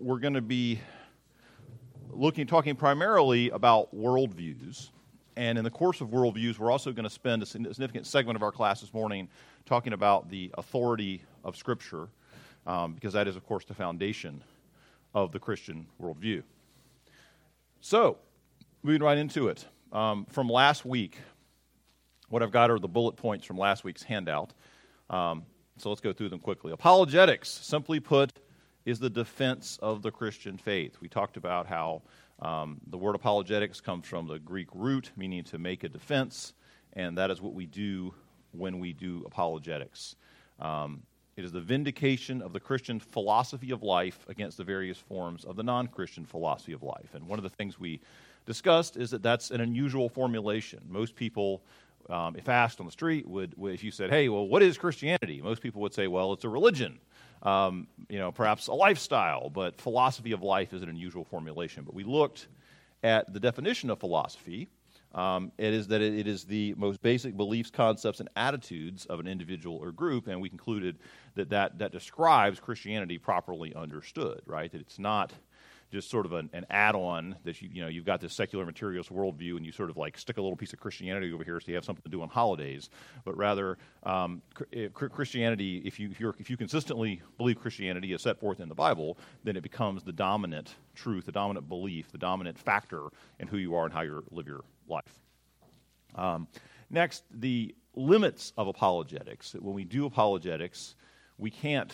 we're going to be looking, talking primarily about worldviews. And in the course of worldviews, we're also going to spend a significant segment of our class this morning talking about the authority of Scripture, um, because that is, of course, the foundation of the Christian worldview. So, moving right into it. Um, from last week, what I've got are the bullet points from last week's handout. Um, so let's go through them quickly. Apologetics, simply put, is the defense of the Christian faith. We talked about how um, the word apologetics comes from the Greek root, meaning to make a defense, and that is what we do when we do apologetics. Um, it is the vindication of the Christian philosophy of life against the various forms of the non Christian philosophy of life. And one of the things we discussed is that that's an unusual formulation. Most people, um, if asked on the street, would, if you said, hey, well, what is Christianity? Most people would say, well, it's a religion. Um, you know, perhaps a lifestyle, but philosophy of life is an unusual formulation. But we looked at the definition of philosophy, um, it is that it is the most basic beliefs, concepts, and attitudes of an individual or group, and we concluded that that, that describes Christianity properly understood, right? That it's not just sort of an, an add-on that you you know you've got this secular materialist worldview and you sort of like stick a little piece of Christianity over here so you have something to do on holidays, but rather um, eh, Christianity, if you if, if you consistently believe Christianity is set forth in the Bible, then it becomes the dominant truth, the dominant belief, the dominant factor in who you are and how you live your life. Um, next, the limits of apologetics. When we do apologetics, we can't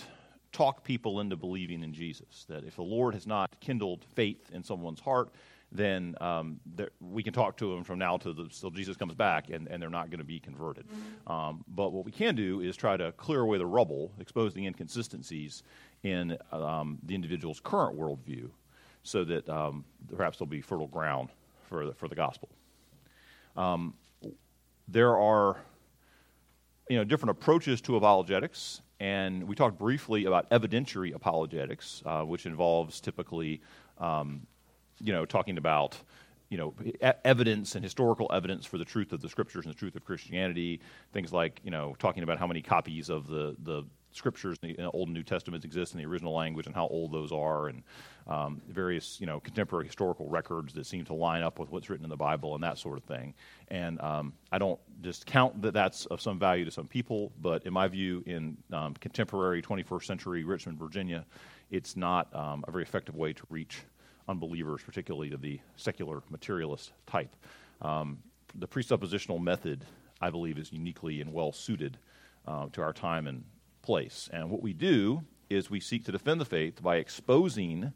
talk people into believing in Jesus. That if the Lord has not kindled faith in someone's heart, then um, we can talk to them from now to the, till Jesus comes back, and, and they're not going to be converted. Um, but what we can do is try to clear away the rubble, expose the inconsistencies in um, the individual's current worldview, so that um, perhaps there'll be fertile ground for the, for the gospel. Um, there are you know, different approaches to apologetics, and we talked briefly about evidentiary apologetics, uh, which involves typically, um, you know, talking about you know, evidence and historical evidence for the truth of the scriptures and the truth of Christianity. Things like, you know, talking about how many copies of the, the scriptures in the Old and New Testaments exist in the original language and how old those are, and um, various you know contemporary historical records that seem to line up with what's written in the Bible and that sort of thing. And um, I don't discount that that's of some value to some people, but in my view, in um, contemporary 21st century Richmond, Virginia, it's not um, a very effective way to reach unbelievers, particularly of the secular materialist type. Um, the presuppositional method, I believe, is uniquely and well suited uh, to our time and place. And what we do is we seek to defend the faith by exposing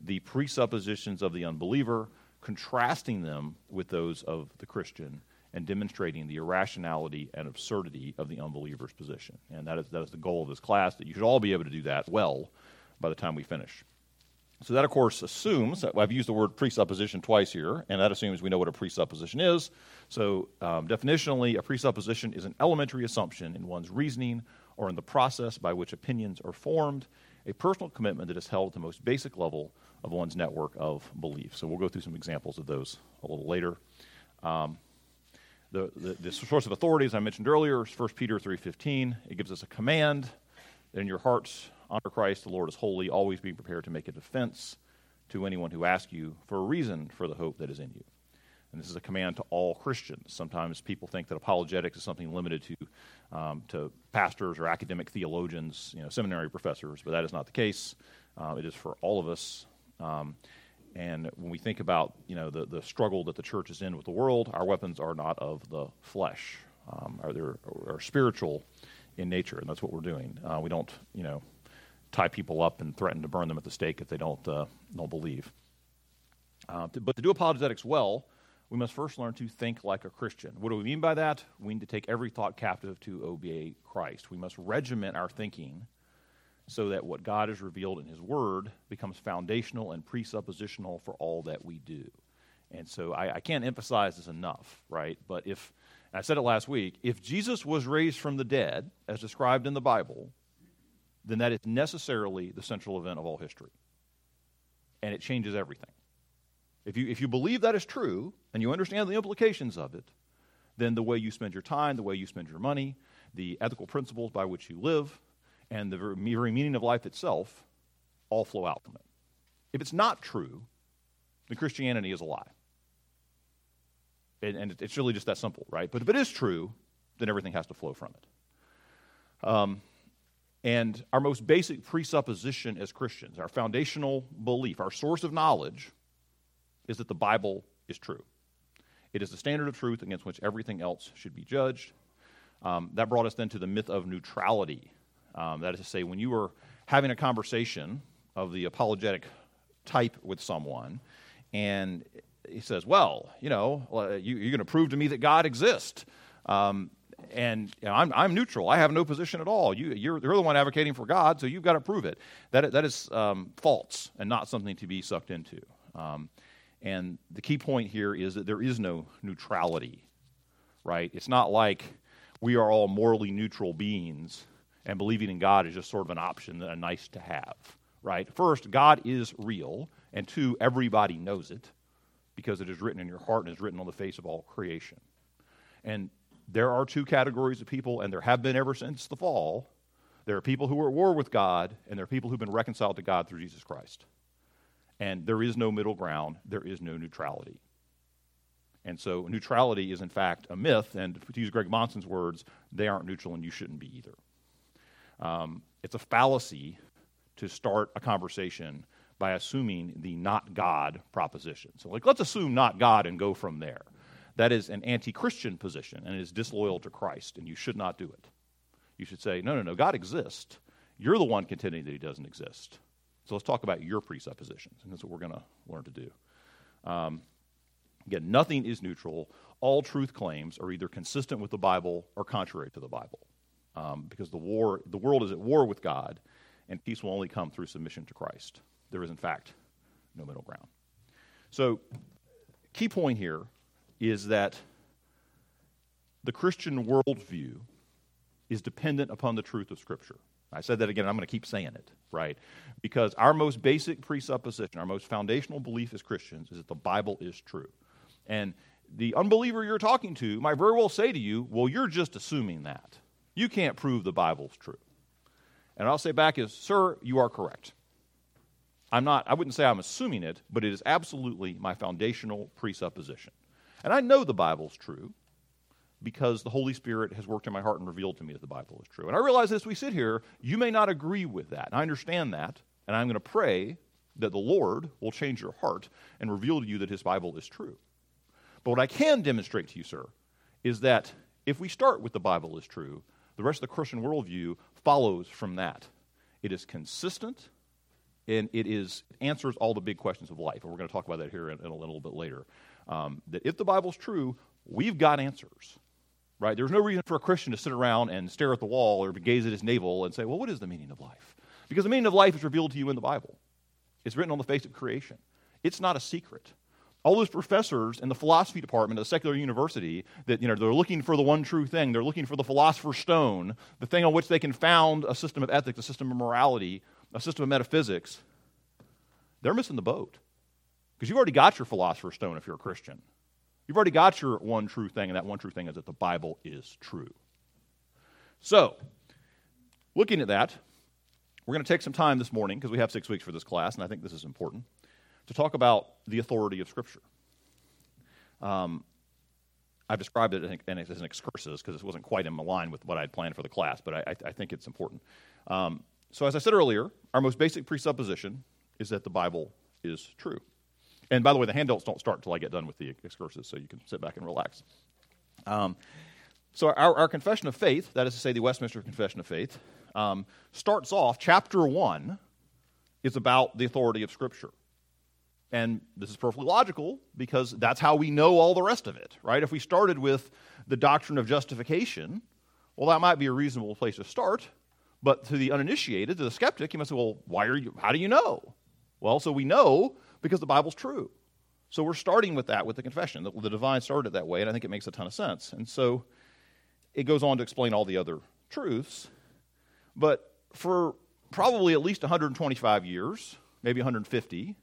the presuppositions of the unbeliever, contrasting them with those of the Christian, and demonstrating the irrationality and absurdity of the unbeliever's position. And that is, that is the goal of this class, that you should all be able to do that well by the time we finish. So that, of course, assumes I've used the word presupposition twice here, and that assumes we know what a presupposition is. So, um, definitionally, a presupposition is an elementary assumption in one's reasoning or in the process by which opinions are formed, a personal commitment that is held at the most basic level of one's network of belief. So we'll go through some examples of those a little later. Um, the, the, the, source of authority, as I mentioned earlier, is 1 Peter 3.15. It gives us a command that in your hearts honor Christ, the Lord is holy, always be prepared to make a defense to anyone who asks you for a reason for the hope that is in you. And this is a command to all Christians. Sometimes people think that apologetics is something limited to, um, to pastors or academic theologians, you know, seminary professors, but that is not the case. Uh, it is for all of us. Um, and when we think about you know the, the struggle that the church is in with the world, our weapons are not of the flesh, um, are, they're, are spiritual in nature, and that's what we're doing. Uh, we don't you know tie people up and threaten to burn them at the stake if they don't uh, don't believe. Uh, but to do apologetics well, we must first learn to think like a Christian. What do we mean by that? We need to take every thought captive to obey Christ. We must regiment our thinking so that what God has revealed in His Word becomes foundational and presuppositional for all that we do. And so I, I can't emphasize this enough, right? But if, I said it last week, if Jesus was raised from the dead, as described in the Bible, then that is necessarily the central event of all history. And it changes everything. If you, if you believe that is true and you understand the implications of it, then the way you spend your time, the way you spend your money, the ethical principles by which you live, and the very meaning of life itself all flow out from it. If it's not true, then Christianity is a lie. And, and it's really just that simple, right? But if it is true, then everything has to flow from it. Um, and our most basic presupposition as Christians, our foundational belief, our source of knowledge, is that the Bible is true. It is the standard of truth against which everything else should be judged. Um, that brought us then to the myth of neutrality. Um, that is to say, when you are having a conversation of the apologetic type with someone, and he says, Well, you know, you, are going to prove to me that God exists. Um, and you know, I'm, I'm neutral. I have no position at all. You, you're, you're the one advocating for God, so you've got to prove it. That, that is um, false and not something to be sucked into. Um, and the key point here is that there is no neutrality, right? It's not like we are all morally neutral beings and believing in God is just sort of an option, a nice to have, right? First, God is real, and two, everybody knows it because it is written in your heart and is written on the face of all creation. And there are two categories of people, and there have been ever since the fall. There are people who are at war with God, and there are people who've been reconciled to God through Jesus Christ. And there is no middle ground, there is no neutrality. And so neutrality is, in fact, a myth, and to use Greg Bahnsen's words, they aren't neutral and you shouldn't be either. Um, it's a fallacy to start a conversation by assuming the not God proposition. So, like, let's assume not God and go from there. That is an anti Christian position and it is disloyal to Christ, and you should not do it. You should say, no, no, no, God exists. You're the one contending that he doesn't exist. So let's talk about your presuppositions, and that's what we're going to learn to do. Um, again, nothing is neutral. All truth claims are either consistent with the Bible or contrary to the Bible, um, because the war, the world is at war with God, and peace will only come through submission to Christ. There is, in fact, no middle ground. So, key point here is that the Christian worldview is dependent upon the truth of Scripture. I said that again, I'm going to keep saying it, right? Because our most basic presupposition, our most foundational belief as Christians is that the Bible is true. And the unbeliever you're talking to might very well say to you, Well, you're just assuming that. You can't prove the Bible's true. And I'll say back is, Sir, you are correct. I'm not, I wouldn't say I'm assuming it, but it is absolutely my foundational presupposition. And I know the Bible's true because the Holy Spirit has worked in my heart and revealed to me that the Bible is true. And I realize as we sit here, you may not agree with that. And I understand that. And I'm going to pray that the Lord will change your heart and reveal to you that his Bible is true. But what I can demonstrate to you, sir, is that if we start with the Bible is true, the rest of the Christian worldview follows from that. It is consistent and it is answers all the big questions of life. And we're going to talk about that here in, in a little bit later um, that if the Bible's true, we've got answers. Right? There's no reason for a Christian to sit around and stare at the wall or gaze at his navel and say, well, what is the meaning of life? Because the meaning of life is revealed to you in the Bible. It's written on the face of creation. It's not a secret. All those professors in the philosophy department of the secular university that, you know, they're looking for the one true thing. They're looking for the philosopher's stone, the thing on which they can found a system of ethics, a system of morality, a system of metaphysics. They're missing the boat. Because you've already got your philosopher's stone if you're a Christian. You've already got your one true thing, and that one true thing is that the Bible is true. So, looking at that, we're going to take some time this morning, because we have six weeks for this class, and I think this is important, to talk about the authority of Scripture. Um, I've described it as an excursus because this wasn't quite in line with what I had planned for the class, but I, I think it's important. Um, so, as I said earlier, our most basic presupposition is that the Bible is true. And by the way, the handouts don't start until I get done with the excursus, so you can sit back and relax. Um, so, our, our, confession of faith, that is to say, the Westminster Confession of Faith, um, starts off, chapter one is about the authority of Scripture. And this is perfectly logical because that's how we know all the rest of it, right? If we started with the doctrine of justification, well, that might be a reasonable place to start. But to the uninitiated, to the skeptic, you might say, well, why are you, how do you know? Well, so we know because the Bible's true. So we're starting with that with the confession. The, the divine started that way, and I think it makes a ton of sense. And so it goes on to explain all the other truths. But for probably at least 125 years, maybe 150,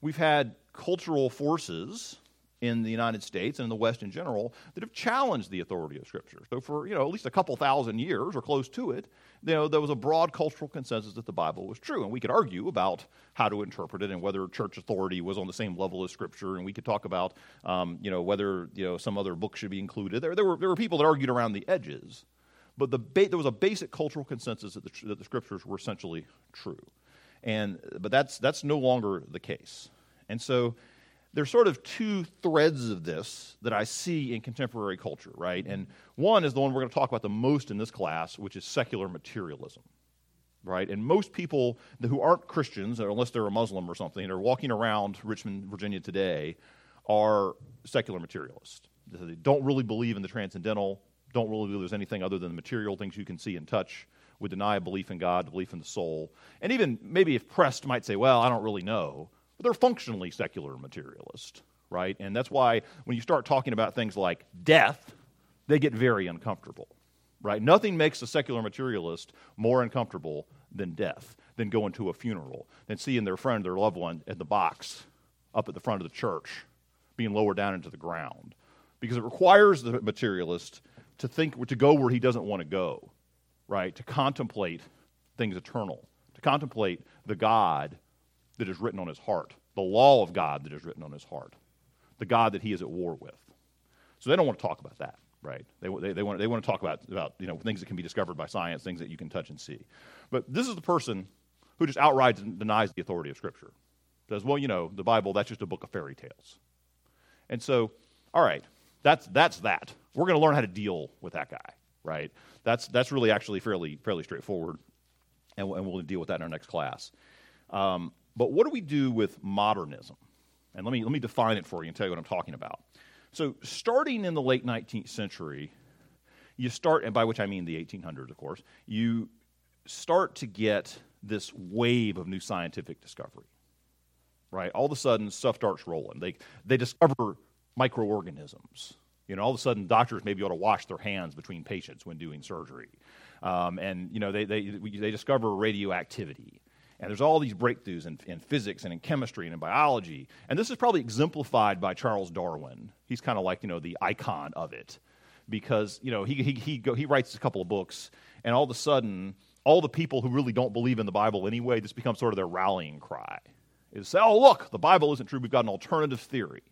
we've had cultural forces in the United States and in the West in general that have challenged the authority of Scripture. So for you know at least a couple thousand years or close to it, you know there was a broad cultural consensus that the Bible was true, and we could argue about how to interpret it and whether church authority was on the same level as Scripture, and we could talk about um, you know whether you know some other book should be included. There, there were there were people that argued around the edges, but the ba- there was a basic cultural consensus that the, that the Scriptures were essentially true, and but that's that's no longer the case, and so there's sort of two threads of this that I see in contemporary culture, right? And one is the one we're going to talk about the most in this class, which is secular materialism, right? And most people who aren't Christians, unless they're a Muslim or something, are walking around Richmond, Virginia today, are secular materialists. They don't really believe in the transcendental, don't really believe there's anything other than the material things you can see and touch, would deny a belief in God, belief in the soul. And even maybe if pressed, might say, well, I don't really know but they're functionally secular materialist, right? And that's why when you start talking about things like death, they get very uncomfortable, right? Nothing makes a secular materialist more uncomfortable than death, than going to a funeral, than seeing their friend, their loved one, in the box up at the front of the church being lowered down into the ground. Because it requires the materialist to think, to go where he doesn't want to go, right? To contemplate things eternal, to contemplate the God that is written on his heart, the law of God that is written on his heart, the God that he is at war with. So they don't want to talk about that, right? They, they, they, want, they want to talk about, about you know, things that can be discovered by science, things that you can touch and see. But this is the person who just outright denies the authority of Scripture. Says, well, you know, the Bible, that's just a book of fairy tales. And so, all right, that's, that's that. We're going to learn how to deal with that guy, right? That's, that's really actually fairly, fairly straightforward, and, and we'll deal with that in our next class. Um, but what do we do with modernism? And let me, let me define it for you and tell you what I'm talking about. So, starting in the late 19th century, you start, and by which I mean the 1800s, of course, you start to get this wave of new scientific discovery. Right? All of a sudden, stuff starts rolling. They, they discover microorganisms. You know, all of a sudden, doctors may be able to wash their hands between patients when doing surgery. Um, and, you know, they, they, they discover radioactivity. And there's all these breakthroughs in, in, physics and in chemistry and in biology. And this is probably exemplified by Charles Darwin. He's kind of like, you know, the icon of it. Because, you know, he, he, he, go, he writes a couple of books, and all of a sudden, all the people who really don't believe in the Bible anyway, this becomes sort of their rallying cry. Is say, oh, look, the Bible isn't true. We've got an alternative theory.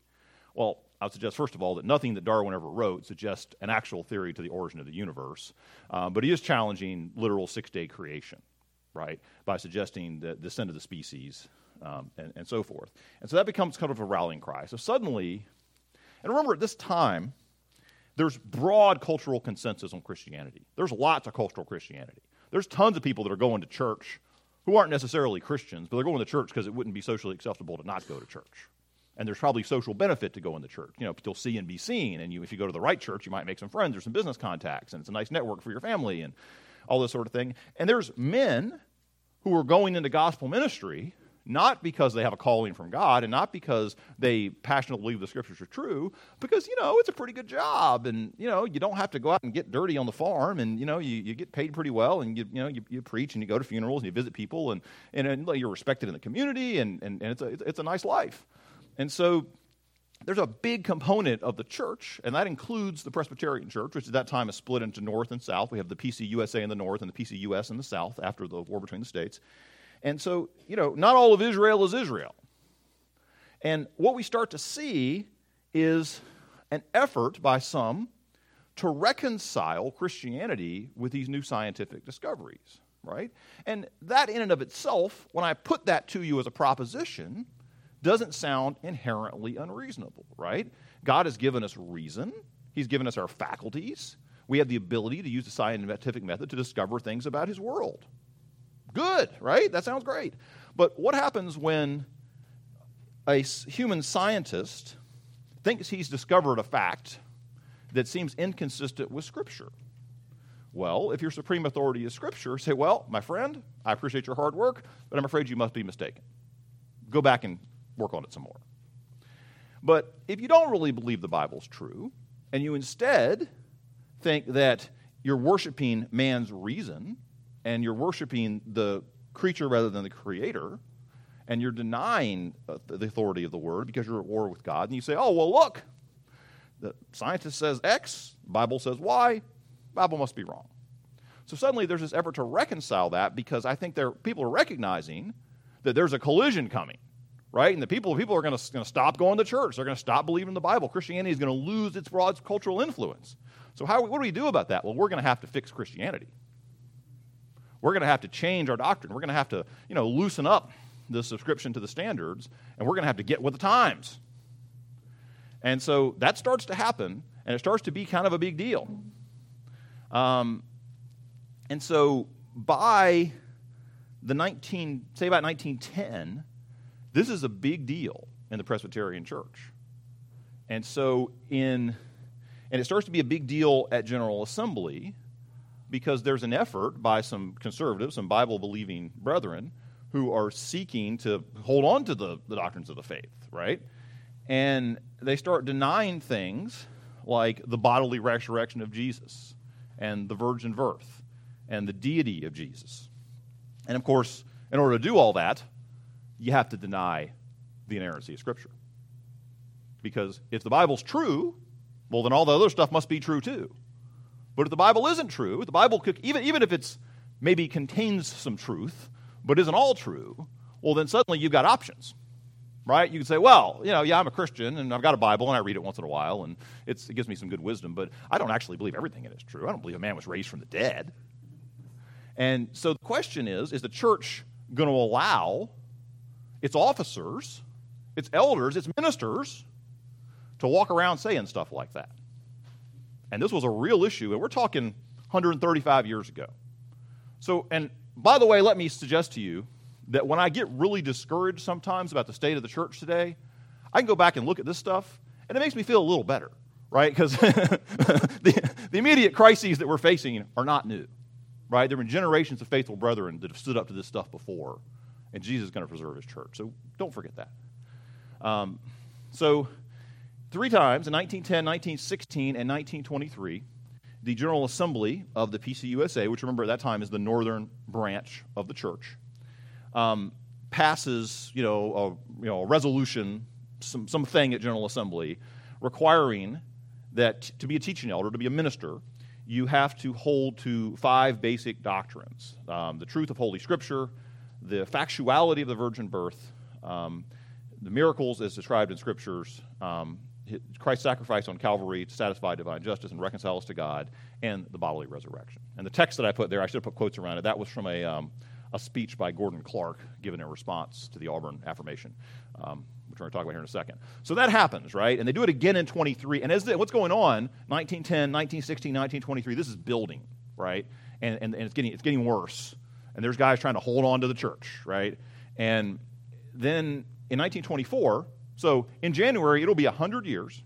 Well, I would suggest, first of all, that nothing that Darwin ever wrote suggests an actual theory to the origin of the universe. Um, but he is challenging literal six day creation right, by suggesting the descent of the species um, and, and so forth. And so that becomes kind of a rallying cry. So suddenly, and remember at this time, there's broad cultural consensus on Christianity. There's lots of cultural Christianity. There's tons of people that are going to church who aren't necessarily Christians, but they're going to church because it wouldn't be socially acceptable to not go to church. And there's probably social benefit to going to church. You know, you'll see and be seen, and you, if you go to the right church, you might make some friends or some business contacts, and it's a nice network for your family and all this sort of thing. And there's men who are going into gospel ministry not because they have a calling from God and not because they passionately believe the scriptures are true, because, you know, it's a pretty good job and, you know, you don't have to go out and get dirty on the farm and, you know, you, you get paid pretty well and, you, you know, you, you preach and you go to funerals and you visit people and, and, and you're respected in the community and, and, and it's, a, it's a nice life. And so there's a big component of the church, and that includes the Presbyterian Church, which at that time is split into North and South. We have the PCUSA in the North and the PCUS in the South after the war between the states. And so, you know, not all of Israel is Israel. And what we start to see is an effort by some to reconcile Christianity with these new scientific discoveries, right? And that, in and of itself, when I put that to you as a proposition, doesn't sound inherently unreasonable, right? God has given us reason, He's given us our faculties. We have the ability to use the scientific method to discover things about His world. Good, right? That sounds great. But what happens when a human scientist thinks he's discovered a fact that seems inconsistent with Scripture? Well, if your supreme authority is Scripture, say, Well, my friend, I appreciate your hard work, but I'm afraid you must be mistaken. Go back and work on it some more. But if you don't really believe the Bible's true, and you instead think that you're worshiping man's reason and you're worshiping the creature rather than the creator, and you're denying uh, the authority of the Word because you're at war with God, and you say, oh, well, look, the scientist says X, Bible says Y, Bible must be wrong. So suddenly there's this effort to reconcile that because I think there, people are recognizing that there's a collision coming, right? And the people, people are going to stop going to church. They're going to stop believing the Bible. Christianity is going to lose its broad cultural influence. So how, what do we do about that? Well, we're going to have to fix Christianity. We're going to have to change our doctrine. We're going to have to, you know, loosen up the subscription to the standards, and we're going to have to get with the times. And so that starts to happen, and it starts to be kind of a big deal. Um, and so by the 19, say about 1910, this is a big deal in the Presbyterian Church. And so in, and it starts to be a big deal at General Assembly because there's an effort by some conservatives, some Bible believing brethren, who are seeking to hold on to the, the doctrines of the faith, right? And they start denying things like the bodily resurrection of Jesus and the virgin birth and the deity of Jesus. And of course, in order to do all that, you have to deny the inerrancy of Scripture. Because if the Bible's true, well, then all the other stuff must be true too. But if the Bible isn't true, the Bible could, even, even if it's maybe contains some truth, but isn't all true, well, then suddenly you've got options right? You can say, well, you know, yeah, I'm a Christian and I've got a Bible and I read it once in a while and it gives me some good wisdom, but I don't actually believe everything in it is true. I don't believe a man was raised from the dead. And so the question is is the church going to allow its officers, its elders, its ministers to walk around saying stuff like that? And this was a real issue, and we're talking 135 years ago. So, and by the way, let me suggest to you that when I get really discouraged sometimes about the state of the church today, I can go back and look at this stuff, and it makes me feel a little better, right? Because the, the immediate crises that we're facing are not new, right? There have been generations of faithful brethren that have stood up to this stuff before, and Jesus is going to preserve his church. So don't forget that. Um, so, three times in 1910, 1916, and 1923, the General Assembly of the PCUSA, which remember at that time is the northern branch of the church, um, passes, you know, a, you know, a resolution, some, something at General Assembly, requiring that to be a teaching elder, to be a minister, you have to hold to five basic doctrines um, the truth of Holy Scripture, the factuality of the virgin birth, um, the miracles as described in Scriptures, um, Christ's sacrifice on Calvary to satisfy divine justice and reconcile us to God, and the bodily resurrection. And the text that I put there, I should have put quotes around it. That was from a, um, a speech by Gordon Clark given in response to the Auburn affirmation, um, which we're going to talk about here in a second. So that happens, right? And they do it again in 23. And as the, what's going on, 1910, 1916, 1923, this is building, right? And, and, and it's, getting, it's getting worse. And there's guys trying to hold on to the church, right? And then in 1924, so in January, it'll be 100 years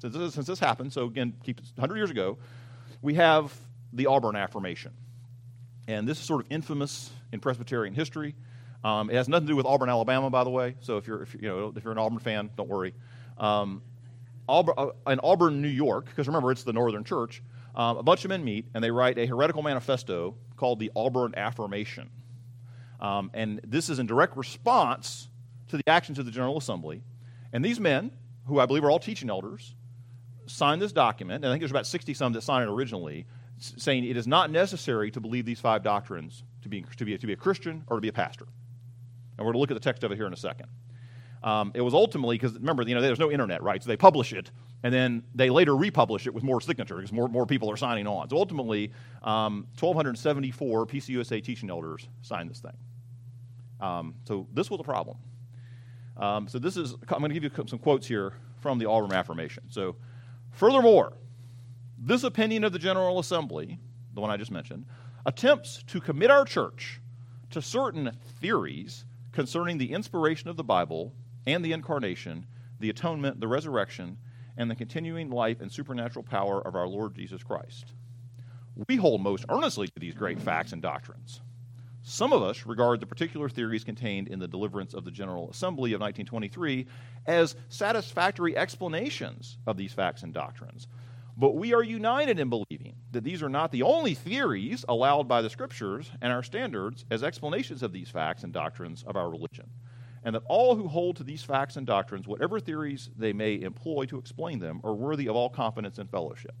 since this, since this happened. So again, keep 100 years ago, we have the Auburn affirmation. And this is sort of infamous in Presbyterian history. Um, it has nothing to do with Auburn, Alabama, by the way. So if you're, if, you know, if you're an Auburn fan, don't worry. Um, Auburn, uh, in Auburn, New York, because remember, it's the Northern Church, um, a bunch of men meet and they write a heretical manifesto called the Auburn Affirmation. Um, and this is in direct response to the actions of the General Assembly. And these men, who I believe are all teaching elders, signed this document. And I think there's about 60 some that signed it originally saying it is not necessary to believe these five doctrines to be, to be, to be a Christian or to be a pastor. And we're going to look at the text of it here in a second. Um, it was ultimately because remember, you know, there's no internet, right? So they publish it, and then they later republish it with more signatures because more, more people are signing on. So ultimately, um, 1,274 PCUSA teaching elders signed this thing. Um, so this was a problem. Um, so this is I'm going to give you some quotes here from the Auburn Affirmation. So, furthermore, this opinion of the General Assembly, the one I just mentioned, attempts to commit our church to certain theories concerning the inspiration of the Bible and the incarnation, the atonement, the resurrection, and the continuing life and supernatural power of our Lord Jesus Christ. We hold most earnestly to these great facts and doctrines. Some of us regard the particular theories contained in the deliverance of the General Assembly of 1923 as satisfactory explanations of these facts and doctrines, but we are united in believing that these are not the only theories allowed by the scriptures and our standards as explanations of these facts and doctrines of our religion. And that all who hold to these facts and doctrines, whatever theories they may employ to explain them, are worthy of all confidence and fellowship.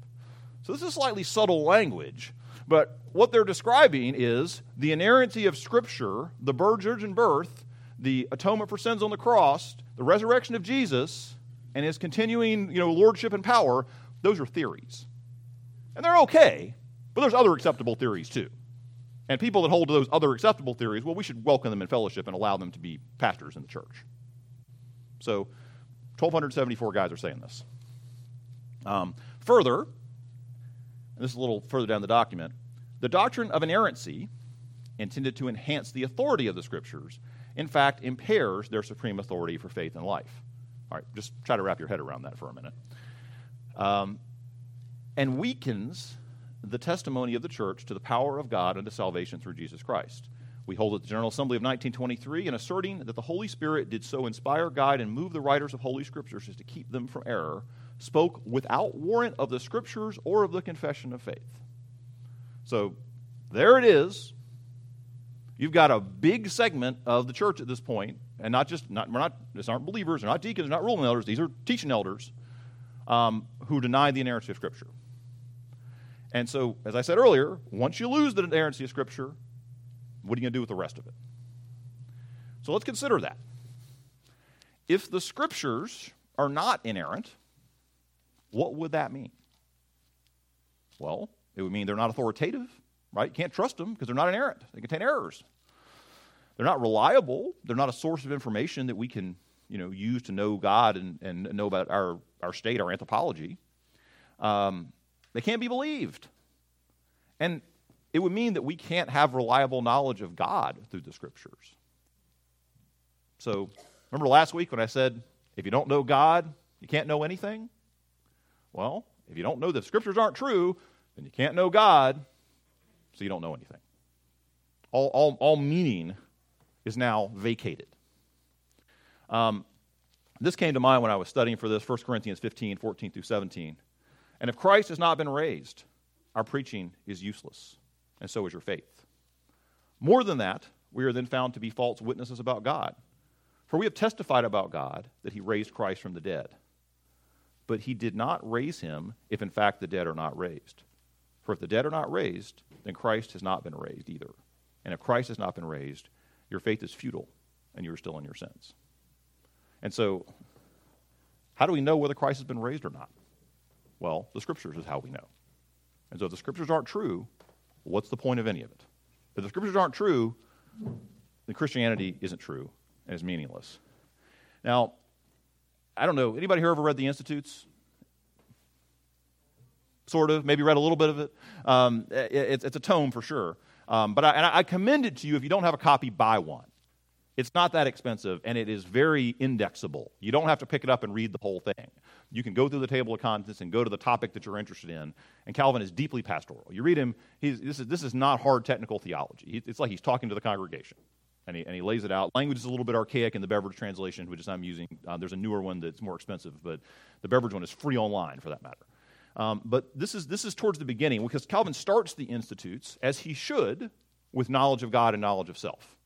So this is slightly subtle language, but what they're describing is the inerrancy of Scripture, the virgin birth, the atonement for sins on the cross, the resurrection of Jesus, and his continuing you know, lordship and power. Those are theories. And they're okay, but there's other acceptable theories too. And people that hold to those other acceptable theories, well, we should welcome them in fellowship and allow them to be pastors in the church. So, 1,274 guys are saying this. Um, further, and this is a little further down the document, the doctrine of inerrancy, intended to enhance the authority of the Scriptures, in fact, impairs their supreme authority for faith and life. All right, just try to wrap your head around that for a minute. Um, and weakens the testimony of the church to the power of God unto salvation through Jesus Christ. We hold at the General Assembly of 1923 in asserting that the Holy Spirit did so inspire, guide, and move the writers of Holy Scriptures as to keep them from error, spoke without warrant of the Scriptures or of the confession of faith. So there it is. You've got a big segment of the church at this point, and not just not we're not these aren't believers, they're not deacons, they're not ruling elders, these are teaching elders um, who deny the inerrancy of Scripture. And so, as I said earlier, once you lose the inerrancy of Scripture, what are you going to do with the rest of it? So let's consider that. If the Scriptures are not inerrant, what would that mean? Well, it would mean they're not authoritative, right? You can't trust them because they're not inerrant. They contain errors. They're not reliable. They're not a source of information that we can, you know, use to know God and, and know about our, our state, our anthropology. Um, they can't be believed. And it would mean that we can't have reliable knowledge of God through the scriptures. So, remember last week when I said, if you don't know God, you can't know anything? Well, if you don't know the scriptures aren't true, then you can't know God, so you don't know anything. All, all, all meaning is now vacated. Um, this came to mind when I was studying for this 1 Corinthians 15, 14 through 17. And if Christ has not been raised, our preaching is useless, and so is your faith. More than that, we are then found to be false witnesses about God. For we have testified about God that he raised Christ from the dead. But he did not raise him if in fact the dead are not raised. For if the dead are not raised, then Christ has not been raised either. And if Christ has not been raised, your faith is futile and you are still in your sins. And so, how do we know whether Christ has been raised or not? Well, the scriptures is how we know. And so if the scriptures aren't true, what's the point of any of it? If the scriptures aren't true, then Christianity isn't true and is meaningless. Now, I don't know, anybody here ever read the Institutes? Sort of, maybe read a little bit of it. Um, it it's, it's, a tome for sure. Um, but I, I commend it to you if you don't have a copy, buy one. It's not that expensive, and it is very indexable. You don't have to pick it up and read the whole thing. You can go through the table of contents and go to the topic that you're interested in. And Calvin is deeply pastoral. You read him, this, is, this is not hard technical theology. It's like he's talking to the congregation. And he, and he lays it out. Language is a little bit archaic in the Beveridge translation, which is I'm using. Uh, there's a newer one that's more expensive, but the Beveridge one is free online for that matter. Um, but this is, this is towards the beginning because Calvin starts the Institutes, as he should, with knowledge of God and knowledge of self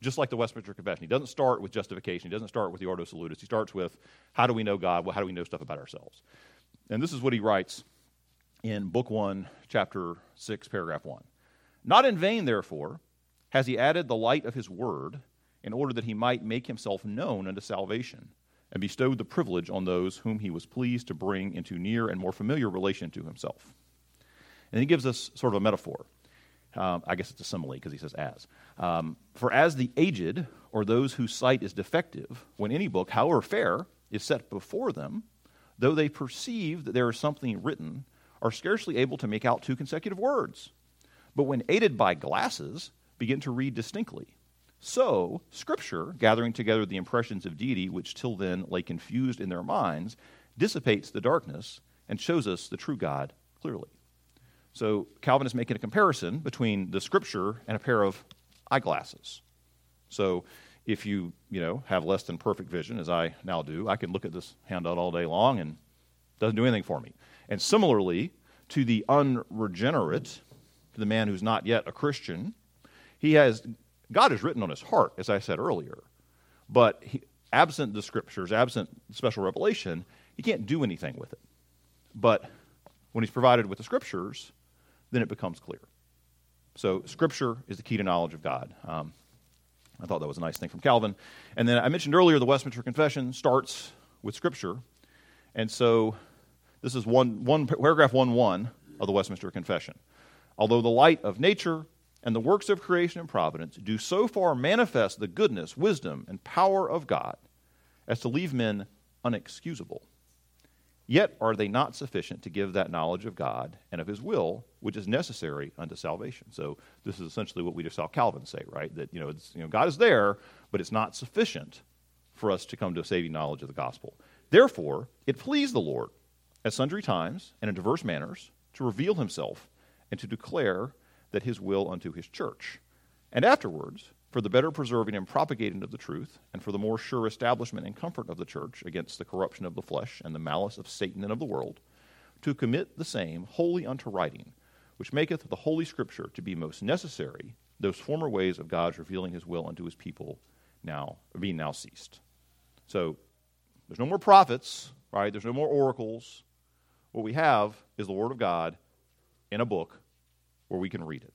just like the Westminster Confession. He doesn't start with justification. He doesn't start with the Ordo Salutis. He starts with how do we know God? Well, how do we know stuff about ourselves? And this is what he writes in Book 1, Chapter 6, Paragraph 1. Not in vain, therefore, has he added the light of his word in order that he might make himself known unto salvation and bestowed the privilege on those whom he was pleased to bring into near and more familiar relation to himself. And he gives us sort of a metaphor. Um, I guess it's a simile because he says as. Um, For as the aged, or those whose sight is defective, when any book, however fair, is set before them, though they perceive that there is something written, are scarcely able to make out two consecutive words. But when aided by glasses, begin to read distinctly. So, Scripture, gathering together the impressions of deity which till then lay confused in their minds, dissipates the darkness and shows us the true God clearly. So Calvin is making a comparison between the scripture and a pair of eyeglasses. So if you, you know, have less than perfect vision, as I now do, I can look at this handout all day long and it doesn't do anything for me. And similarly, to the unregenerate, to the man who's not yet a Christian, he has God is written on his heart, as I said earlier. But he, absent the scriptures, absent special revelation, he can't do anything with it. But when he's provided with the scriptures, then it becomes clear. So, scripture is the key to knowledge of God. Um, I thought that was a nice thing from Calvin. And then I mentioned earlier the Westminster Confession starts with scripture. And so, this is one, one paragraph 1 1 of the Westminster Confession. Although the light of nature and the works of creation and providence do so far manifest the goodness, wisdom, and power of God as to leave men unexcusable Yet are they not sufficient to give that knowledge of God and of His will, which is necessary unto salvation. So this is essentially what we just saw Calvin say, right? That you know, you know, God is there, but it's not sufficient for us to come to a saving knowledge of the gospel. Therefore, it pleased the Lord at sundry times and in diverse manners to reveal Himself and to declare that His will unto His church, and afterwards for the better preserving and propagating of the truth, and for the more sure establishment and comfort of the church against the corruption of the flesh and the malice of Satan and of the world, to commit the same wholly unto writing, which maketh the Holy Scripture to be most necessary, those former ways of God's revealing his will unto his people now being now ceased. So there's no more prophets, right? There's no more oracles. What we have is the Word of God in a book where we can read it.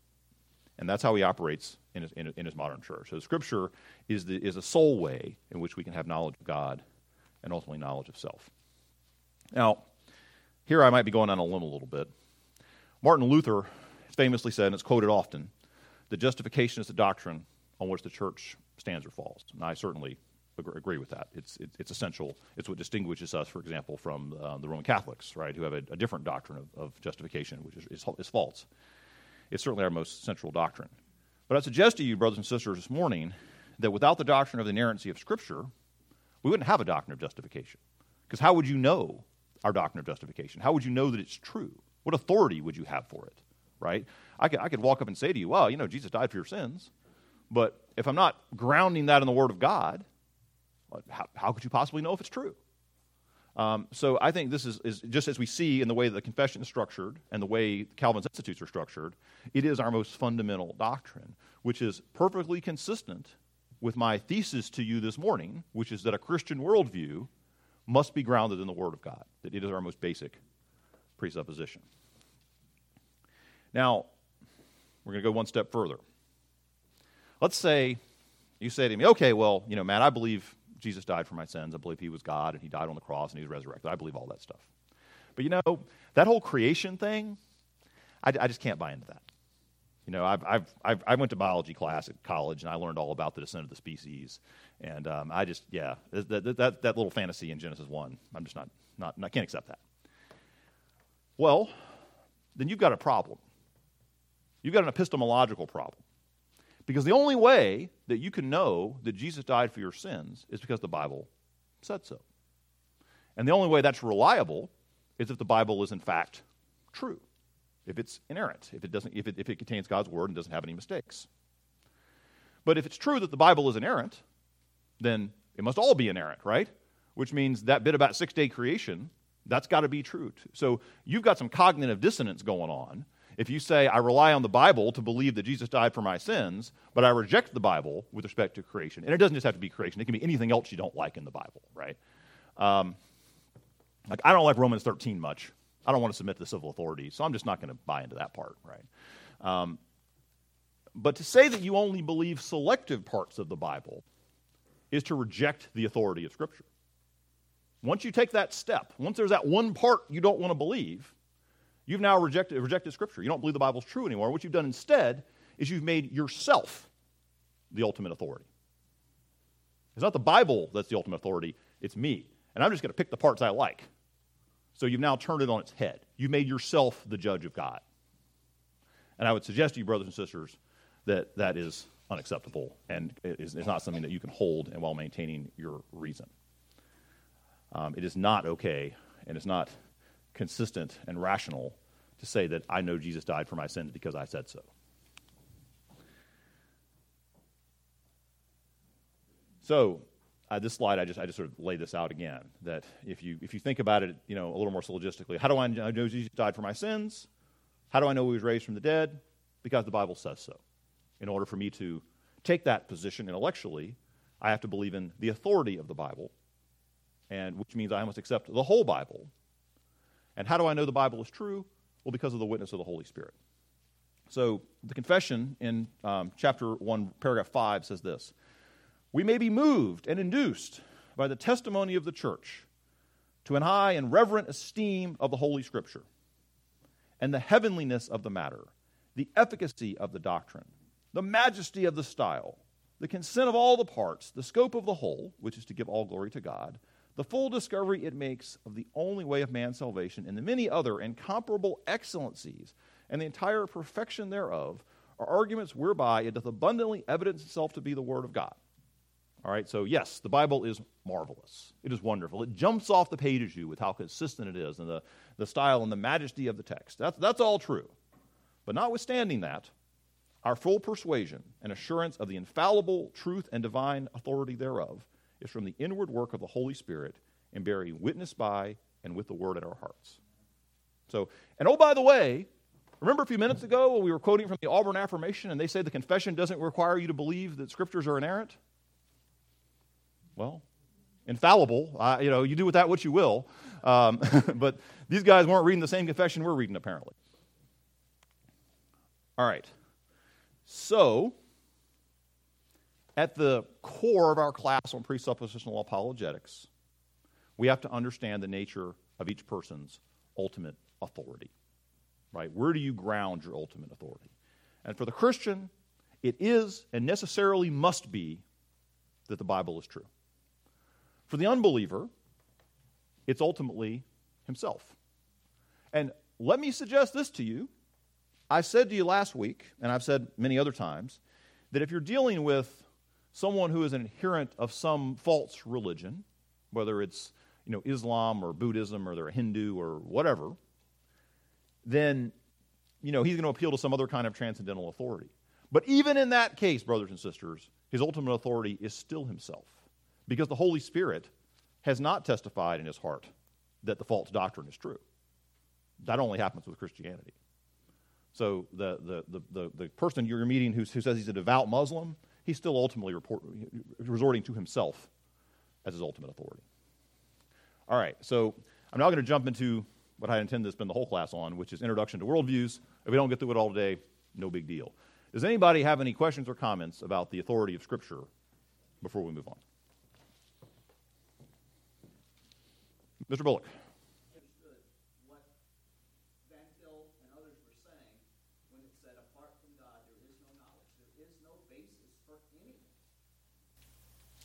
And that's how he operates in his, in, in his modern church. So Scripture is, the, is a sole way in which we can have knowledge of God and ultimately knowledge of self. Now, here I might be going on a limb a little bit. Martin Luther famously said, and it's quoted often, that justification is the doctrine on which the church stands or falls. And I certainly agree with that. It's, it, it's essential. It's what distinguishes us, for example, from uh, the Roman Catholics, right, who have a, a different doctrine of, of, justification, which is, is, is false. It's certainly our most central doctrine. But I suggest to you, brothers and sisters, this morning that without the doctrine of the inerrancy of Scripture, we wouldn't have a doctrine of justification. Because how would you know our doctrine of justification? How would you know that it's true? What authority would you have for it? Right? I could, I could walk up and say to you, well, you know, Jesus died for your sins. But if I'm not grounding that in the Word of God, how, how could you possibly know if it's true? Um, so I think this is, is, just as we see in the way that the confession is structured and the way Calvin's institutes are structured, it is our most fundamental doctrine, which is perfectly consistent with my thesis to you this morning, which is that a Christian worldview must be grounded in the Word of God, that it is our most basic presupposition. Now, we're going to go one step further. Let's say you say to me, okay, well, you know, Matt, I believe Jesus died for my sins. I believe he was God and he died on the cross and he was resurrected. I believe all that stuff. But you know, that whole creation thing, I, I just can't buy into that. You know, I've, I've, I've, i went to biology class at college and I learned all about the descent of the species. And um, I just, yeah, that, that, that, little fantasy in Genesis 1, I'm just not, not, I can't accept that. Well, then you've got a problem. You've got an epistemological problem. Because the only way that you can know that Jesus died for your sins is because the Bible said so. And the only way that's reliable is if the Bible is in fact true, if it's inerrant, if it, doesn't, if it, if it contains God's word and doesn't have any mistakes. But if it's true that the Bible is inerrant, then it must all be inerrant, right? Which means that bit about six day creation, that's got to be true. So you've got some cognitive dissonance going on if you say, I rely on the Bible to believe that Jesus died for my sins, but I reject the Bible with respect to creation, and it doesn't just have to be creation, it can be anything else you don't like in the Bible, right? Um, like, I don't like Romans 13 much. I don't want to submit to the civil authorities, so I'm just not going to buy into that part, right? Um, but to say that you only believe selective parts of the Bible is to reject the authority of Scripture. Once you take that step, once there's that one part you don't want to believe, You've now rejected, rejected Scripture. You don't believe the Bible's true anymore. What you've done instead is you've made yourself the ultimate authority. It's not the Bible that's the ultimate authority, it's me. And I'm just going to pick the parts I like. So you've now turned it on its head. You made yourself the judge of God. And I would suggest to you, brothers and sisters, that that is unacceptable and it is, not something that you can hold and while maintaining your reason. Um, it is not okay and it's not consistent and rational to say that I know Jesus died for my sins because I said so. So, uh, this slide, I just, I just sort of lay this out again. That if you, if you think about it, you know, a little more syllogistically, how do I know Jesus died for my sins? How do I know he was raised from the dead? Because the Bible says so. In order for me to take that position intellectually, I have to believe in the authority of the Bible, and which means I must accept the whole Bible. And how do I know the Bible is true? Well, because of the witness of the Holy Spirit. So the confession in um, chapter 1, paragraph 5 says this We may be moved and induced by the testimony of the church to an high and reverent esteem of the Holy Scripture and the heavenliness of the matter, the efficacy of the doctrine, the majesty of the style, the consent of all the parts, the scope of the whole, which is to give all glory to God, the full discovery it makes of the only way of man's salvation, and the many other incomparable excellencies and the entire perfection thereof are arguments whereby it doth abundantly evidence itself to be the Word of God. All right, so yes, the Bible is marvelous. It is wonderful. It jumps off the page at you with how consistent it is and the, the style and the majesty of the text. That's, that's all true. But notwithstanding that, our full persuasion and assurance of the infallible truth and divine authority thereof is from the inward work of the Holy Spirit and bearing witness by and with the word in our hearts. So, and oh, by the way, remember a few minutes ago when we were quoting from the Auburn Affirmation and they say the confession doesn't require you to believe that scriptures are inerrant? well, infallible. You know, you do with that what you will. Um, but these guys weren't reading the same confession we're reading, apparently. All right. So, at the core of our class on presuppositional apologetics, we have to understand the nature of each person's ultimate authority. Right? Where do you ground your ultimate authority? And for the Christian, it is and necessarily must be that the Bible is true. For the unbeliever, it's ultimately himself. And let me suggest this to you. I said to you last week, and I've said many other times, that if you're dealing with someone who is an adherent of some false religion, whether it's you know, Islam or Buddhism or they're a Hindu or whatever, then you know, he's going to appeal to some other kind of transcendental authority. But even in that case, brothers and sisters, his ultimate authority is still himself because the Holy Spirit has not testified in his heart that the false doctrine is true. That only happens with Christianity. So the, the, the, the, the person you're meeting who, who says he's a devout Muslim, he's still ultimately report, resorting to himself as his ultimate authority. All right, so I'm now going to jump into what I intend to spend the whole class on, which is Introduction to Worldviews. If we don't get through it all today, no big deal. Does anybody have any questions or comments about the authority of Scripture before we move on? Mr. Bullock.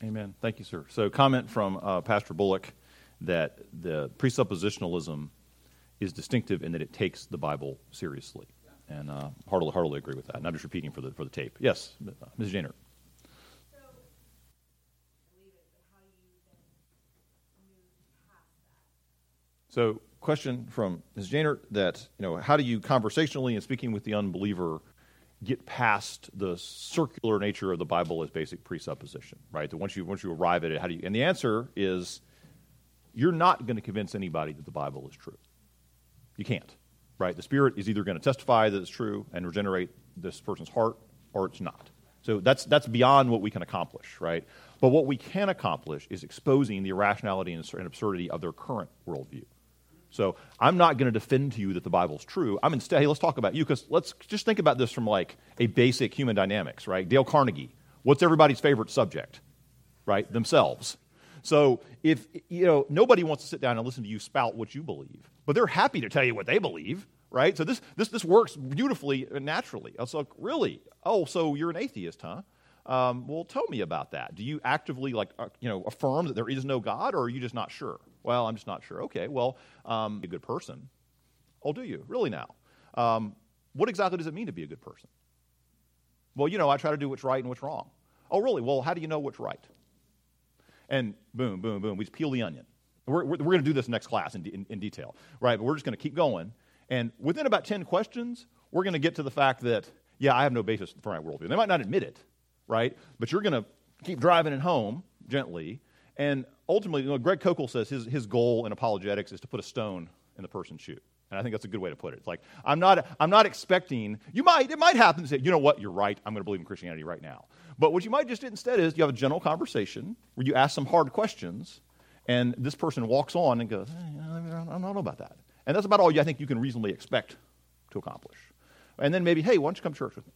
Amen. Thank you, sir. So, comment from uh, Pastor Bullock that the presuppositionalism is distinctive in that it takes the Bible seriously, and uh, heartily, heartily agree with that. And I'm just repeating for the for the tape. Yes, Ms. Janer. So, question from Ms. Janer that, you know, how do you conversationally and speaking with the unbeliever get past the circular nature of the Bible as basic presupposition, right? That once you once you arrive at it, how do you and the answer is you're not going to convince anybody that the Bible is true. You can't. Right? The Spirit is either going to testify that it's true and regenerate this person's heart, or it's not. So that's that's beyond what we can accomplish, right? But what we can accomplish is exposing the irrationality and absurdity of their current worldview. So I'm not going to defend to you that the Bible's true. I'm instead, hey, let's talk about you because let's just think about this from like a basic human dynamics, right? Dale Carnegie, what's everybody's favorite subject? Right? Themselves. So if, you know, nobody wants to sit down and listen to you spout what you believe, but they're happy to tell you what they believe, right? So this, this, this works beautifully and naturally. I was like, really? Oh, so you're an atheist, huh? Um, well, tell me about that. Do you actively, like, uh, you know, affirm that there is no God, or are you just not sure? Well, I'm just not sure. Okay, well, um, a good person. Oh, do you? Really now? Um, what exactly does it mean to be a good person? Well, you know, I try to do what's right and what's wrong. Oh, really? Well, how do you know what's right? And boom, boom, boom, we just peel the onion. We're, we're, we're going to do this next class in, in, in detail, right? But we're just going to keep going. And within about 10 questions, we're going to get to the fact that, yeah, I have no basis for my worldview. They might not admit it, right? But you're going to keep driving it home gently and ultimately, you know, Greg Koukl says his, his goal in apologetics is to put a stone in the person's shoe. And I think that's a good way to put it. It's like, I'm not, I'm not expecting, you might, it might happen to say, you know what, you're right, I'm going to believe in Christianity right now. But what you might just do instead is you have a general conversation where you ask some hard questions, and this person walks on and goes, hey, I don't know about that. And that's about all I think you can reasonably expect to accomplish. And then maybe, hey, why don't you come to church with me?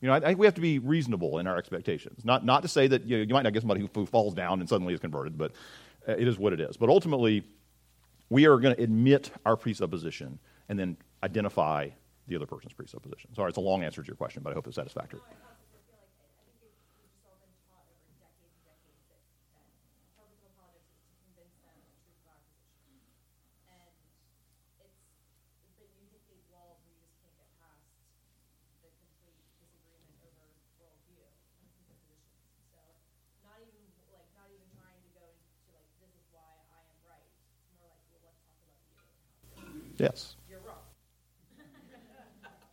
You know, I, think we have to be reasonable in our expectations. Not, not to say that you, know, you might not get somebody who, who falls down and suddenly is converted, but uh, it is what it is. But ultimately, we are going to admit our presupposition and then identify the other person's presupposition. Sorry, it's a long answer to your question, but I hope it's satisfactory. Yes.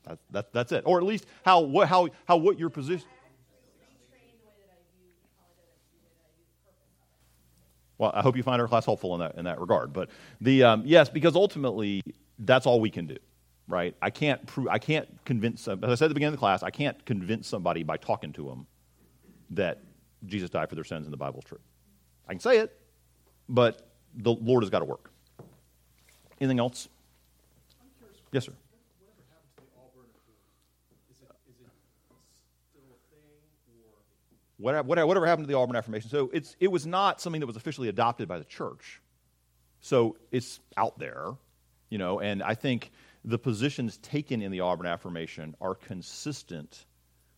That, that, that's it. Or at least how, what, how, how what your position. Well, I hope you find our class helpful in that, in that regard. But the, um, yes, because ultimately, that's all we can do, right? I can't, prove, I can't convince, as I said at the beginning of the class, I can't convince somebody by talking to them that Jesus died for their sins and the Bible is true. I can say it, but the Lord has got to work. Anything else? Yes, sir. Whatever, whatever happened to the Auburn Affirmation? So it's, it was not something that was officially adopted by the church. So it's out there, you know, and I think the positions taken in the Auburn Affirmation are consistent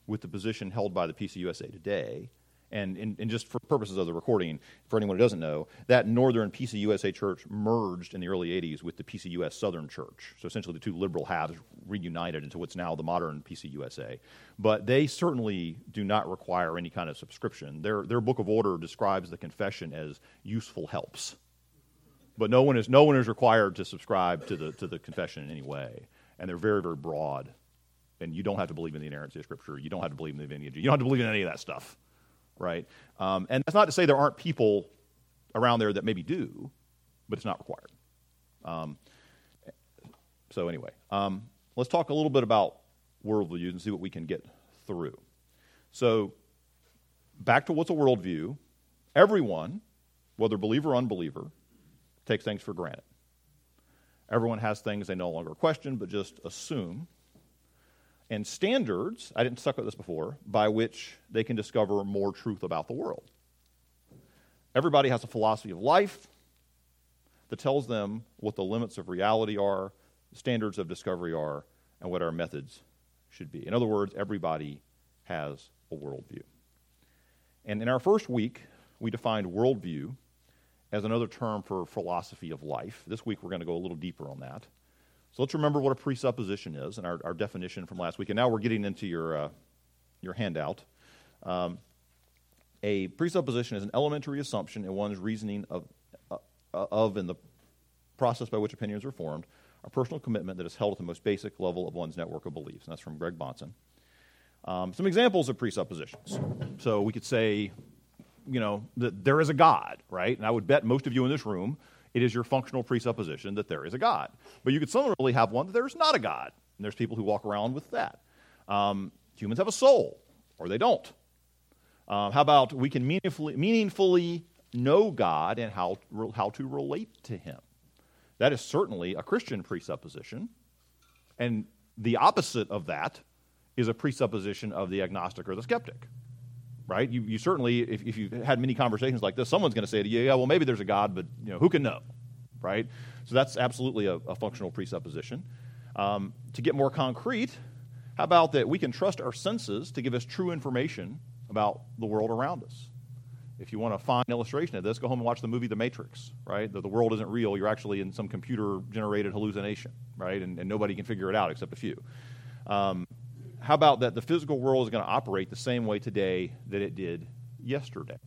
with the position held by the PCUSA today and, and, and, just for purposes of the recording, for anyone who doesn't know, that Northern PCUSA church merged in the early 80s with the PCUS Southern Church. So essentially, the two liberal halves reunited into what's now the modern PCUSA. But they certainly do not require any kind of subscription. Their, their book of order describes the confession as useful helps. But no one is, no one is required to subscribe to the, to the confession in any way. And they're very, very broad. And you don't have to believe in the inerrancy of Scripture. You don't have to believe in the divinity. You don't have to believe in any of that stuff right? Um, and that's not to say there aren't people around there that maybe do, but it's not required. Um, so, anyway, um, let's talk a little bit about worldviews and see what we can get through. So, back to what's a worldview. Everyone, whether believer or unbeliever, takes things for granted. Everyone has things they no longer question, but just assume and standards, I didn't suck at this before, by which they can discover more truth about the world. Everybody has a philosophy of life that tells them what the limits of reality are, standards of discovery are, and what our methods should be. In other words, everybody has a worldview. And in our first week, we defined worldview as another term for philosophy of life. This week, we're going to go a little deeper on that. So let's remember what a presupposition is and our, our definition from last week. And now we're getting into your, uh, your handout. Um, a presupposition is an elementary assumption in one's reasoning of, uh, of and the process by which opinions are formed, a personal commitment that is held at the most basic level of one's network of beliefs. And that's from Greg Bahnsen. Um, some examples of presuppositions. So we could say, you know, that there is a God, right? And I would bet most of you in this room it is your functional presupposition that there is a God. But you could similarly have one that there's not a God. And there's people who walk around with that. Um, humans have a soul, or they don't. Um, how about we can meaningfully, meaningfully know God and how, how to relate to Him? That is certainly a Christian presupposition. And the opposite of that is a presupposition of the agnostic or the skeptic right? You, you certainly, if, if you've had many conversations like this, someone's going to say to you, yeah, well, maybe there's a God, but you know, who can know, right? So that's absolutely a, a functional presupposition. Um, to get more concrete, how about that we can trust our senses to give us true information about the world around us? If you want a fine illustration of this, go home and watch the movie The Matrix, right? That the world isn't real, you're actually in some computer generated hallucination, right? And, and, nobody can figure it out except a few. Um, how about that the physical world is going to operate the same way today that it did yesterday?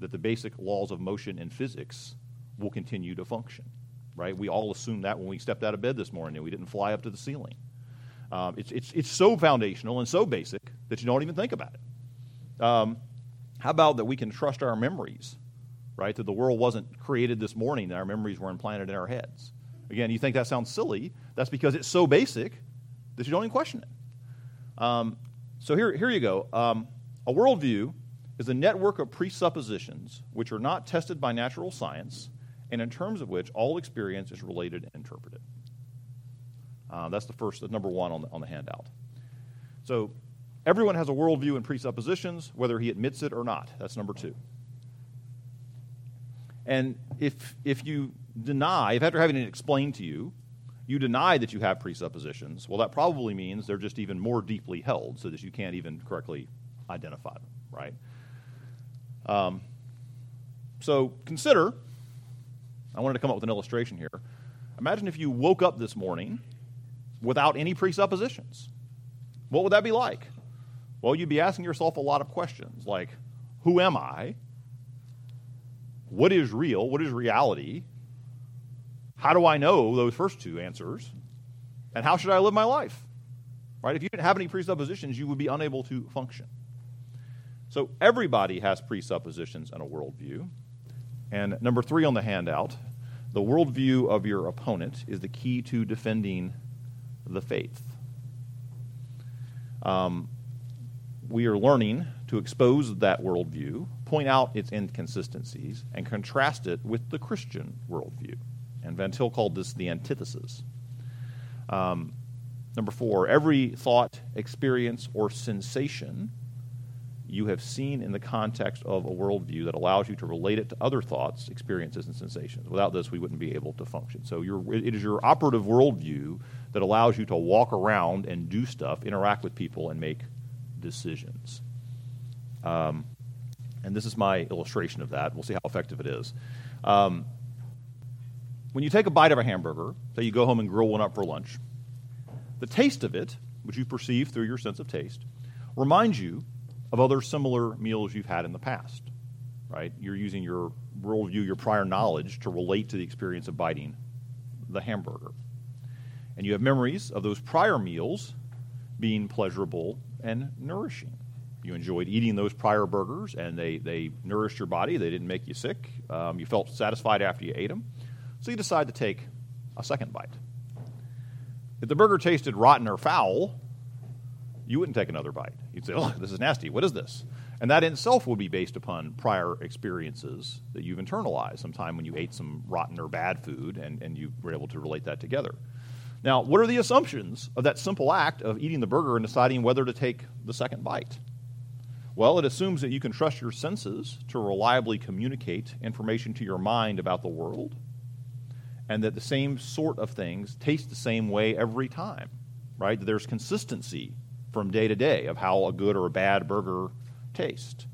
That the basic laws of motion in physics will continue to function, right? We all assumed that when we stepped out of bed this morning and we didn't fly up to the ceiling. Um, it's, it's, it's so foundational and so basic that you don't even think about it. Um, how about that we can trust our memories, right? That the world wasn't created this morning, that our memories were implanted in our heads. Again, you think that sounds silly. That's because it's so basic that you don't even question it. Um, so here, here you go. Um, a worldview is a network of presuppositions which are not tested by natural science and in terms of which all experience is related and interpreted. Uh, that's the first, that's number one on the, on the handout. So everyone has a worldview and presuppositions, whether he admits it or not. That's number two. And if, if you deny, if after having it explained to you, you deny that you have presuppositions, well, that probably means they're just even more deeply held so that you can't even correctly identify them, right? Um, so consider, I wanted to come up with an illustration here. Imagine if you woke up this morning without any presuppositions. What would that be like? Well, you'd be asking yourself a lot of questions like, who am I? What is real? What is reality? How do I know those first two answers? And how should I live my life? Right? If you didn't have any presuppositions, you would be unable to function. So everybody has presuppositions and a worldview. And number three on the handout, the worldview of your opponent is the key to defending the faith. Um, we are learning to expose that worldview, point out its inconsistencies, and contrast it with the Christian worldview. And Van Til called this the antithesis. Um, number four, every thought, experience, or sensation you have seen in the context of a worldview that allows you to relate it to other thoughts, experiences, and sensations. Without this, we wouldn't be able to function. So it is your operative worldview that allows you to walk around and do stuff, interact with people, and make decisions. Um, and this is my illustration of that. We'll see how effective it is. Um, when you take a bite of a hamburger, say you go home and grill one up for lunch, the taste of it, which you perceive through your sense of taste, reminds you of other similar meals you've had in the past, right? You're using your worldview, your prior knowledge to relate to the experience of biting the hamburger. And you have memories of those prior meals being pleasurable and nourishing. You enjoyed eating those prior burgers, and they, they nourished your body. They didn't make you sick. Um, you felt satisfied after you ate them. So you decide to take a second bite. If the burger tasted rotten or foul, you wouldn't take another bite. You'd say, oh, this is nasty. What is this? And that in itself would be based upon prior experiences that you've internalized sometime when you ate some rotten or bad food and, and you were able to relate that together. Now, what are the assumptions of that simple act of eating the burger and deciding whether to take the second bite? Well, it assumes that you can trust your senses to reliably communicate information to your mind about the world, and that the same sort of things taste the same way every time, right? There's consistency from day to day of how a good or a bad burger tastes.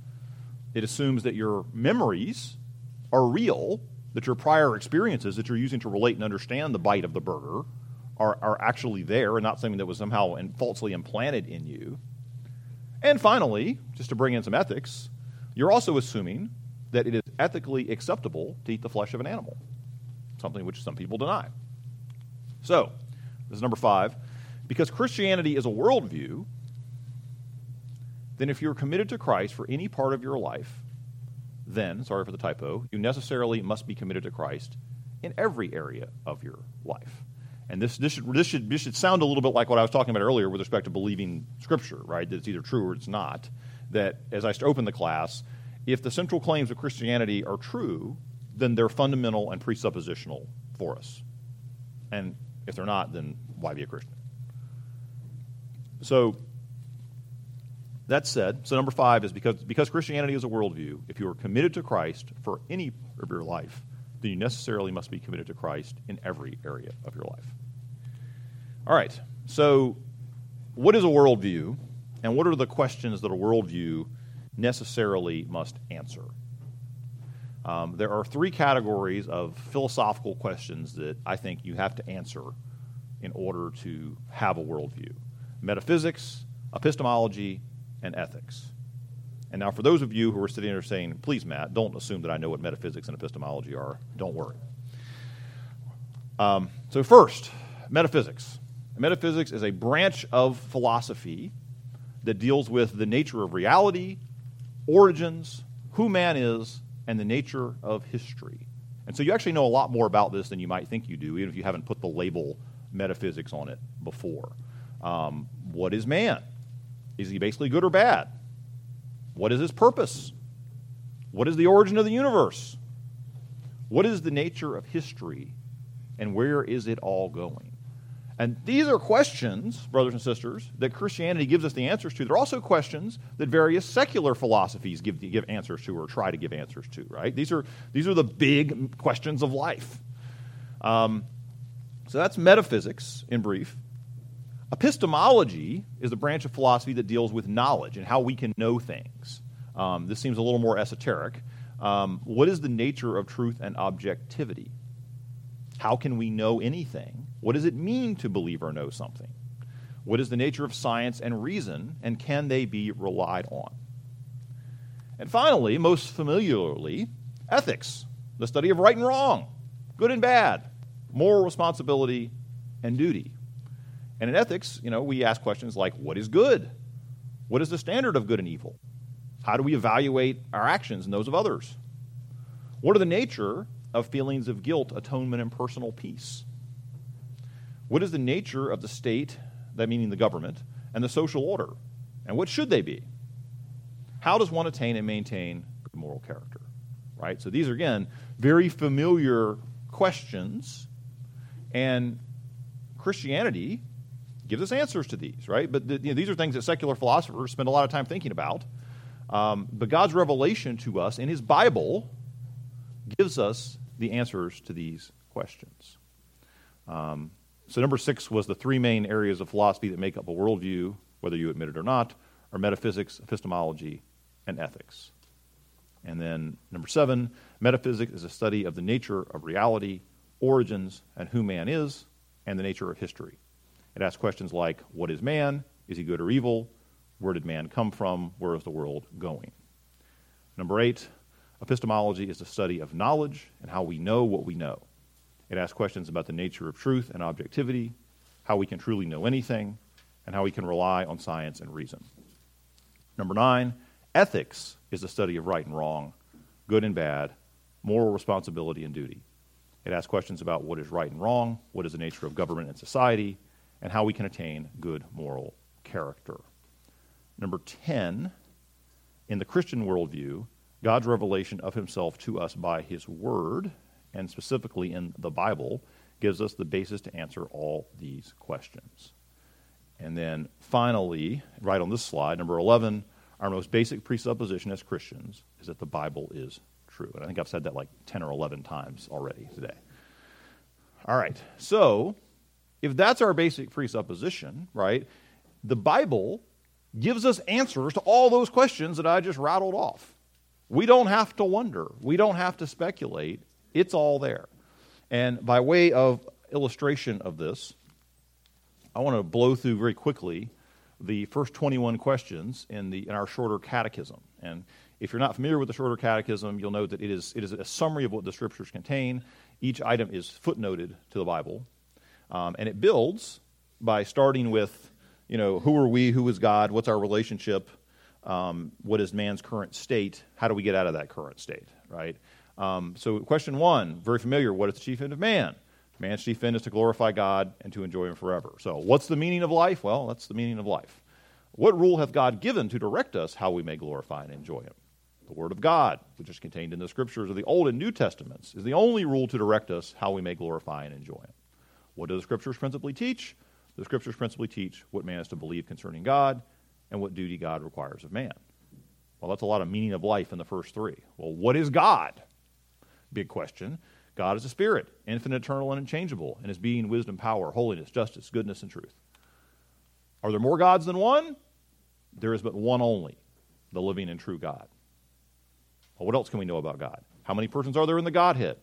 It assumes that your memories are real, that your prior experiences that you're using to relate and understand the bite of the burger are, are actually there and not something that was somehow and falsely implanted in you. And finally, just to bring in some ethics, you're also assuming that it is ethically acceptable to eat the flesh of an animal, something which some people deny. So, this is number five. Because Christianity is a worldview, then if you're committed to Christ for any part of your life, then, sorry for the typo, you necessarily must be committed to Christ in every area of your life. And this, this, should, this, should, this should sound a little bit like what I was talking about earlier with respect to believing Scripture, right? That it's either true or it's not. That as I open the class, if the central claims of Christianity are true, then they're fundamental and presuppositional for us. And if they're not, then why be a Christian? So, that said, so number five is because, because Christianity is a worldview, if you are committed to Christ for any of your life, then you necessarily must be committed to Christ in every area of your life. All right, so what is a worldview, and what are the questions that a worldview necessarily must answer? Um, there are three categories of philosophical questions that I think you have to answer in order to have a worldview metaphysics, epistemology, and ethics. And now, for those of you who are sitting there saying, please, Matt, don't assume that I know what metaphysics and epistemology are, don't worry. Um, so, first, metaphysics. Metaphysics is a branch of philosophy that deals with the nature of reality, origins, who man is, and the nature of history. And so you actually know a lot more about this than you might think you do, even if you haven't put the label metaphysics on it before. Um, what is man? Is he basically good or bad? What is his purpose? What is the origin of the universe? What is the nature of history? And where is it all going? And these are questions, brothers and sisters, that Christianity gives us the answers to. They're also questions that various secular philosophies give, give answers to or try to give answers to, right? These are, these are the big questions of life. Um, so that's metaphysics in brief. Epistemology is a branch of philosophy that deals with knowledge and how we can know things. Um, this seems a little more esoteric. Um, what is the nature of truth and objectivity? How can we know anything? What does it mean to believe or know something? What is the nature of science and reason, and can they be relied on? And finally, most familiarly, ethics, the study of right and wrong, good and bad, moral responsibility and duty. And in ethics, you know, we ask questions like what is good? What is the standard of good and evil? How do we evaluate our actions and those of others? What are the nature of feelings of guilt, atonement, and personal peace? What is the nature of the state, that meaning the government, and the social order? And what should they be? How does one attain and maintain good moral character? Right? So these are, again, very familiar questions. And Christianity gives us answers to these, right? But you know, these are things that secular philosophers spend a lot of time thinking about. Um, but God's revelation to us in His Bible gives us the answers to these questions. Um, so, number six was the three main areas of philosophy that make up a worldview, whether you admit it or not, are metaphysics, epistemology, and ethics. And then number seven, metaphysics is a study of the nature of reality, origins, and who man is, and the nature of history. It asks questions like what is man? Is he good or evil? Where did man come from? Where is the world going? Number eight, epistemology is the study of knowledge and how we know what we know. It asks questions about the nature of truth and objectivity, how we can truly know anything, and how we can rely on science and reason. Number nine, ethics is the study of right and wrong, good and bad, moral responsibility and duty. It asks questions about what is right and wrong, what is the nature of government and society, and how we can attain good moral character. Number 10, in the Christian worldview, God's revelation of himself to us by his word and specifically in the Bible, gives us the basis to answer all these questions. And then finally, right on this slide, number 11, our most basic presupposition as Christians is that the Bible is true. And I think I've said that like 10 or 11 times already today. All right, so if that's our basic presupposition, right, the Bible gives us answers to all those questions that I just rattled off. We don't have to wonder, we don't have to speculate. It's all there. And by way of illustration of this, I want to blow through very quickly the first 21 questions in, the, in our shorter catechism. And if you're not familiar with the shorter catechism, you'll note that it is, it is a summary of what the scriptures contain. Each item is footnoted to the Bible. Um, and it builds by starting with, you know, who are we, who is God, what's our relationship, um, what is man's current state, how do we get out of that current state, right? Um, so, question one, very familiar. What is the chief end of man? Man's chief end is to glorify God and to enjoy Him forever. So, what's the meaning of life? Well, that's the meaning of life. What rule hath God given to direct us how we may glorify and enjoy Him? The Word of God, which is contained in the Scriptures of the Old and New Testaments, is the only rule to direct us how we may glorify and enjoy Him. What do the Scriptures principally teach? The Scriptures principally teach what man is to believe concerning God and what duty God requires of man. Well, that's a lot of meaning of life in the first three. Well, what is God? Big question. God is a spirit, infinite, eternal, and unchangeable, and his being, wisdom, power, holiness, justice, goodness, and truth. Are there more gods than one? There is but one only, the living and true God. Well, what else can we know about God? How many persons are there in the Godhead?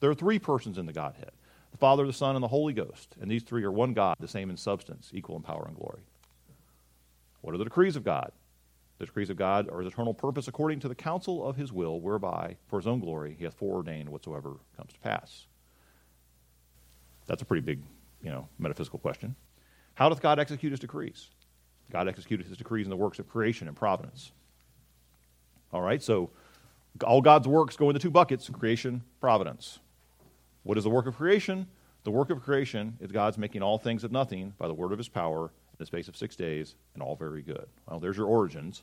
There are three persons in the Godhead the Father, the Son, and the Holy Ghost. And these three are one God, the same in substance, equal in power and glory. What are the decrees of God? The decrees of God are his eternal purpose according to the counsel of his will, whereby, for his own glory, he hath foreordained whatsoever comes to pass. That's a pretty big, you know, metaphysical question. How doth God execute his decrees? God executed his decrees in the works of creation and providence. All right, so all God's works go into two buckets creation, providence. What is the work of creation? The work of creation is God's making all things of nothing by the word of his power in the space of six days, and all very good. Well, there's your origins.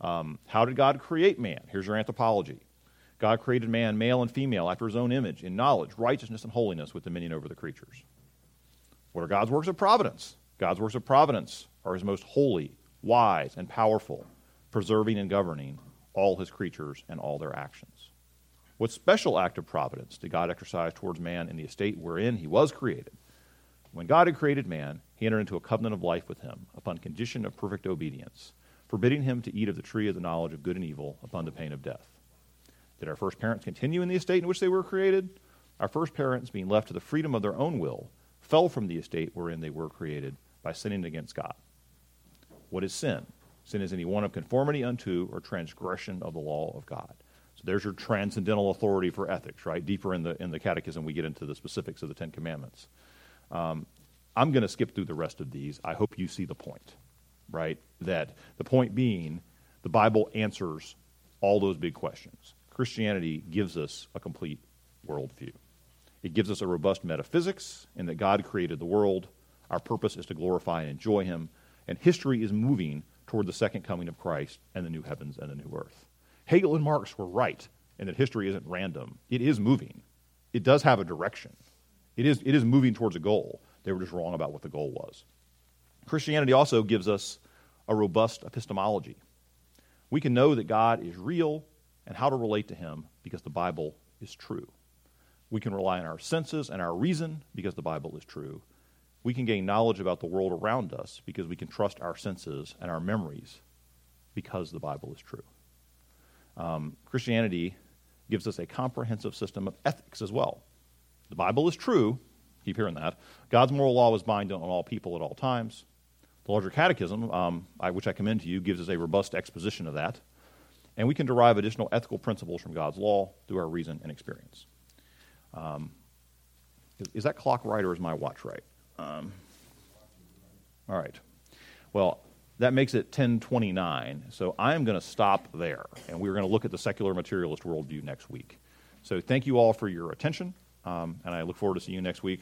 Um, how did God create man? Here's your anthropology. God created man, male and female, after his own image, in knowledge, righteousness, and holiness, with dominion over the creatures. What are God's works of providence? God's works of providence are his most holy, wise, and powerful, preserving and governing all his creatures and all their actions. What special act of providence did God exercise towards man in the estate wherein he was created? When God had created man, he entered into a covenant of life with him upon condition of perfect obedience, forbidding him to eat of the tree of the knowledge of good and evil upon the pain of death. Did our first parents continue in the estate in which they were created? Our first parents, being left to the freedom of their own will, fell from the estate wherein they were created by sinning against God. What is sin? Sin is any one of conformity unto or transgression of the law of God. So there's your transcendental authority for ethics, right? Deeper in the in the catechism, we get into the specifics of the Ten Commandments. Um, I'm going to skip through the rest of these. I hope you see the point, right? That the point being, the Bible answers all those big questions. Christianity gives us a complete worldview. It gives us a robust metaphysics in that God created the world. Our purpose is to glorify and enjoy Him. And history is moving toward the second coming of Christ and the new heavens and the new earth. Hegel and Marx were right in that history isn't random, it is moving. It does have a direction, it is, it is moving towards a goal. They were just wrong about what the goal was. Christianity also gives us a robust epistemology. We can know that God is real and how to relate to him because the Bible is true. We can rely on our senses and our reason because the Bible is true. We can gain knowledge about the world around us because we can trust our senses and our memories because the Bible is true. Um, Christianity gives us a comprehensive system of ethics as well. The Bible is true, keep hearing that. God's moral law is binding on all people at all times. The larger catechism, um, I, which I commend to you, gives us a robust exposition of that and we can derive additional ethical principles from God's law through our reason and experience. Um, is, is, that clock right or is my watch right? Um, all right. Well, that makes it 1029. So I am going to stop there, and we're going to look at the secular materialist worldview next week. So thank you all for your attention, um, and I look forward to seeing you next week.